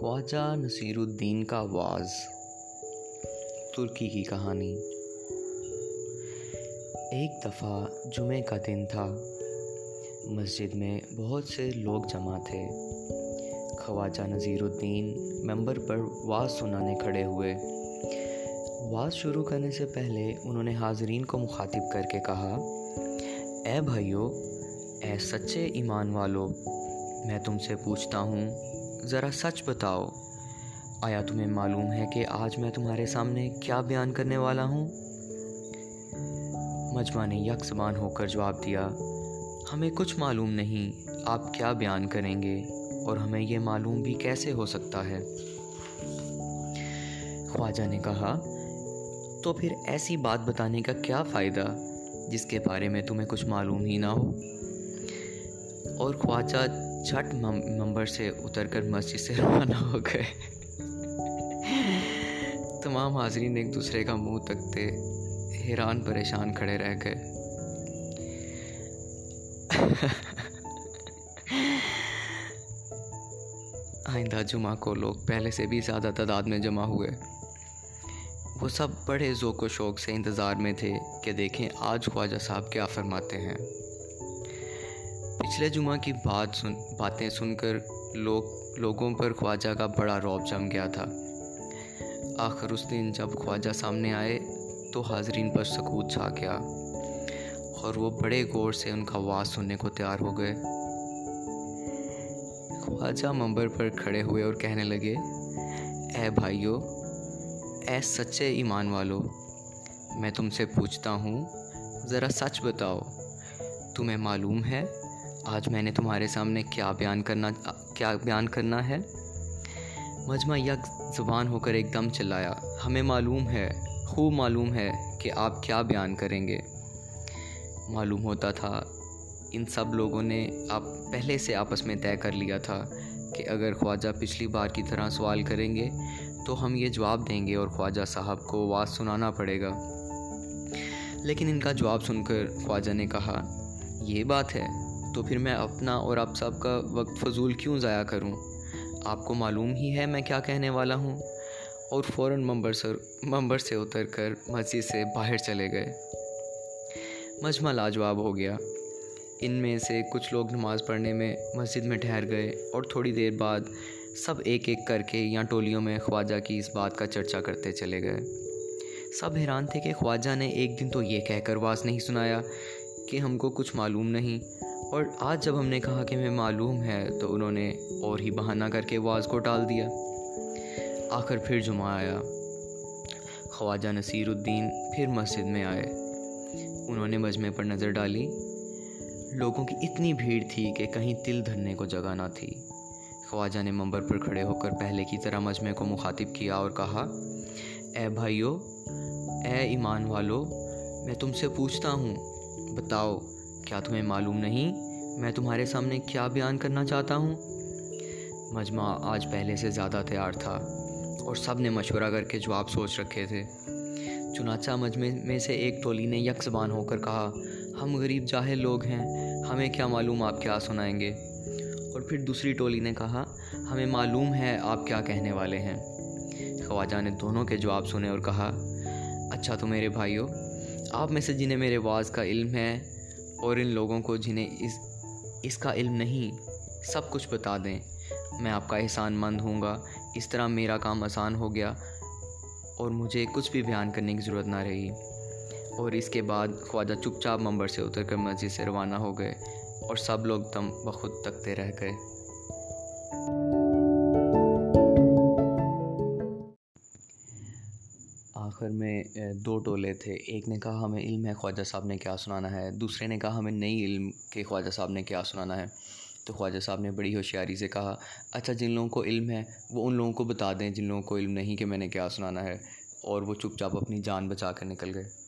خواجہ نصیر الدین کا واز ترکی کی کہانی۔ ایک دفعہ جمعہ کا دن تھا۔ مسجد میں بہت سے لوگ جمع تھے۔ خواجہ نذیر الدین ممبر پر واز سنانے کھڑے ہوئے۔ واز شروع کرنے سے پہلے انہوں نے حاضرین کو مخاطب کر کے کہا، اے بھائیو، اے سچے ایمان والو، میں تم سے پوچھتا ہوں ذرا سچ بتاؤ۔ آیا تمہیں معلوم ہے کہ آج میں تمہارے سامنے کیا بیان کرنے والا ہوں؟ مجمع نے یک زبان ہو کر جواب دیا، ہمیں کچھ معلوم نہیں، آپ کیا بیان کریں گے؟ اور ہمیں یہ معلوم بھی کیسے ہو سکتا ہے؟ خواجہ نے کہا، تو پھر ایسی بات بتانے کا کیا فائدہ، جس کے بارے میں تمہیں کچھ معلوم ہی نہ ہو؟ اور خواجہ چھٹ ممبر سے اتر کر مسجد سے روانہ ہو گئے۔ تمام حاضرین ایک دوسرے کا منہ تکتے حیران پریشان کھڑے رہ گئے۔ آئندہ جمعہ کو لوگ پہلے سے بھی زیادہ تعداد میں جمع ہوئے۔ وہ سب بڑے ذوق و شوق سے انتظار میں تھے کہ دیکھیں آج خواجہ صاحب کیا فرماتے ہیں۔ پچھلے جمعہ کی بات سن، باتیں سن کر لوگ، لوگوں پر خواجہ کا بڑا روب جم گیا تھا۔ آخر اس دن جب خواجہ سامنے آئے تو حاضرین پر سکوت چھا گیا اور وہ بڑے غور سے ان کا واز سننے کو تیار ہو گئے۔ خواجہ ممبر پر کھڑے ہوئے اور کہنے لگے، اے بھائیو، اے سچے ایمان والو، میں تم سے پوچھتا ہوں، ذرا سچ بتاؤ، تمہیں معلوم ہے آج میں نے تمہارے سامنے کیا بیان کرنا کیا بیان کرنا ہے؟ مجمع یک زبان ہو کر ایک دم چلایا۔ ہمیں معلوم ہے، خوب معلوم ہے کہ آپ کیا بیان کریں گے۔ معلوم ہوتا تھا، ان سب لوگوں نے آپ پہلے سے آپس میں طے کر لیا تھا کہ اگر خواجہ پچھلی بار کی طرح سوال کریں گے تو ہم یہ جواب دیں گے اور خواجہ صاحب کو واز سنانا پڑے گا۔ لیکن ان کا جواب سن کر خواجہ نے کہا، یہ بات ہے۔ تو پھر میں اپنا اور آپ سب کا وقت فضول کیوں ضائع کروں؟ آپ کو معلوم ہی ہے میں کیا کہنے والا ہوں۔ اور فوراً ممبر سر ممبر سے اتر کر مسجد سے باہر چلے گئے۔ مجمع لاجواب ہو گیا۔ ان میں سے کچھ لوگ نماز پڑھنے میں مسجد میں ٹھہر گئے اور تھوڑی دیر بعد سب ایک ایک کر کے یا ٹولیوں میں خواجہ کی اس بات کا چرچا کرتے چلے گئے۔ سب حیران تھے کہ خواجہ نے ایک دن تو یہ کہہ کر واز نہیں سنایا کہ ہم کو کچھ معلوم نہیں۔ اور آج جب ہم نے کہا کہ ہمیں معلوم ہے تو انہوں نے اور ہی بہانہ کر کے واز کو ٹال دیا۔ آخر پھر جمعہ آیا۔ خواجہ نصیر الدین پھر مسجد میں آئے۔ انہوں نے مجمع پر نظر ڈالی۔ لوگوں کی اتنی بھیڑ تھی کہ کہیں تل دھرنے کو جگہ نہ تھی۔ خواجہ نے ممبر پر کھڑے ہو کر پہلے کی طرح مجمع کو مخاطب کیا اور کہا، اے بھائیو، اے ایمان والو، میں تم سے پوچھتا ہوں، بتاؤ کیا تمہیں معلوم نہیں؟ میں تمہارے سامنے کیا بیان کرنا چاہتا ہوں؟ مجمع آج پہلے سے زیادہ تیار تھا اور سب نے مشورہ کر کے جواب سوچ رکھے تھے۔ چنانچہ مجمع میں سے ایک ٹولی نے یک زبان ہو کر کہا، ہم غریب جاہل لوگ ہیں، ہمیں کیا معلوم آپ کیا سنائیں گے؟ اور پھر دوسری ٹولی نے کہا، ہمیں معلوم ہے آپ کیا کہنے والے ہیں۔ خواجہ نے دونوں کے جواب سنے اور کہا اچھا تو میرے بھائیو، آپ میں سے جنہیں میرے واز کا علم ہے اور ان لوگوں کو جنہیں اس اس کا علم نہیں، سب کچھ بتا دیں۔ میں آپ کا احسان مند ہوں گا۔ اس طرح میرا کام آسان ہو گیا اور مجھے کچھ بھی بیان کرنے کی ضرورت نہ رہی۔ اور اس کے بعد خواجہ چپ چاپ ممبر سے اتر کر مسجد سے روانہ ہو گئے اور سب لوگ دم بخود تکتے رہ گئے۔ آخر میں دو ٹولے تھے۔ ایک نے کہا، ہمیں علم ہے، خواجہ صاحب نے کیا سنانا ہے۔ دوسرے نے کہا، ہمیں نئی علم کہ خواجہ صاحب نے کیا سنانا ہے۔ تو خواجہ صاحب نے بڑی ہوشیاری سے کہا اچھا جن لوگوں کو علم ہے، وہ ان لوگوں کو بتا دیں جن لوگوں کو علم نہیں کہ میں نے کیا سنانا ہے۔ اور وہ چپ چاپ اپنی جان بچا کر نکل گئے۔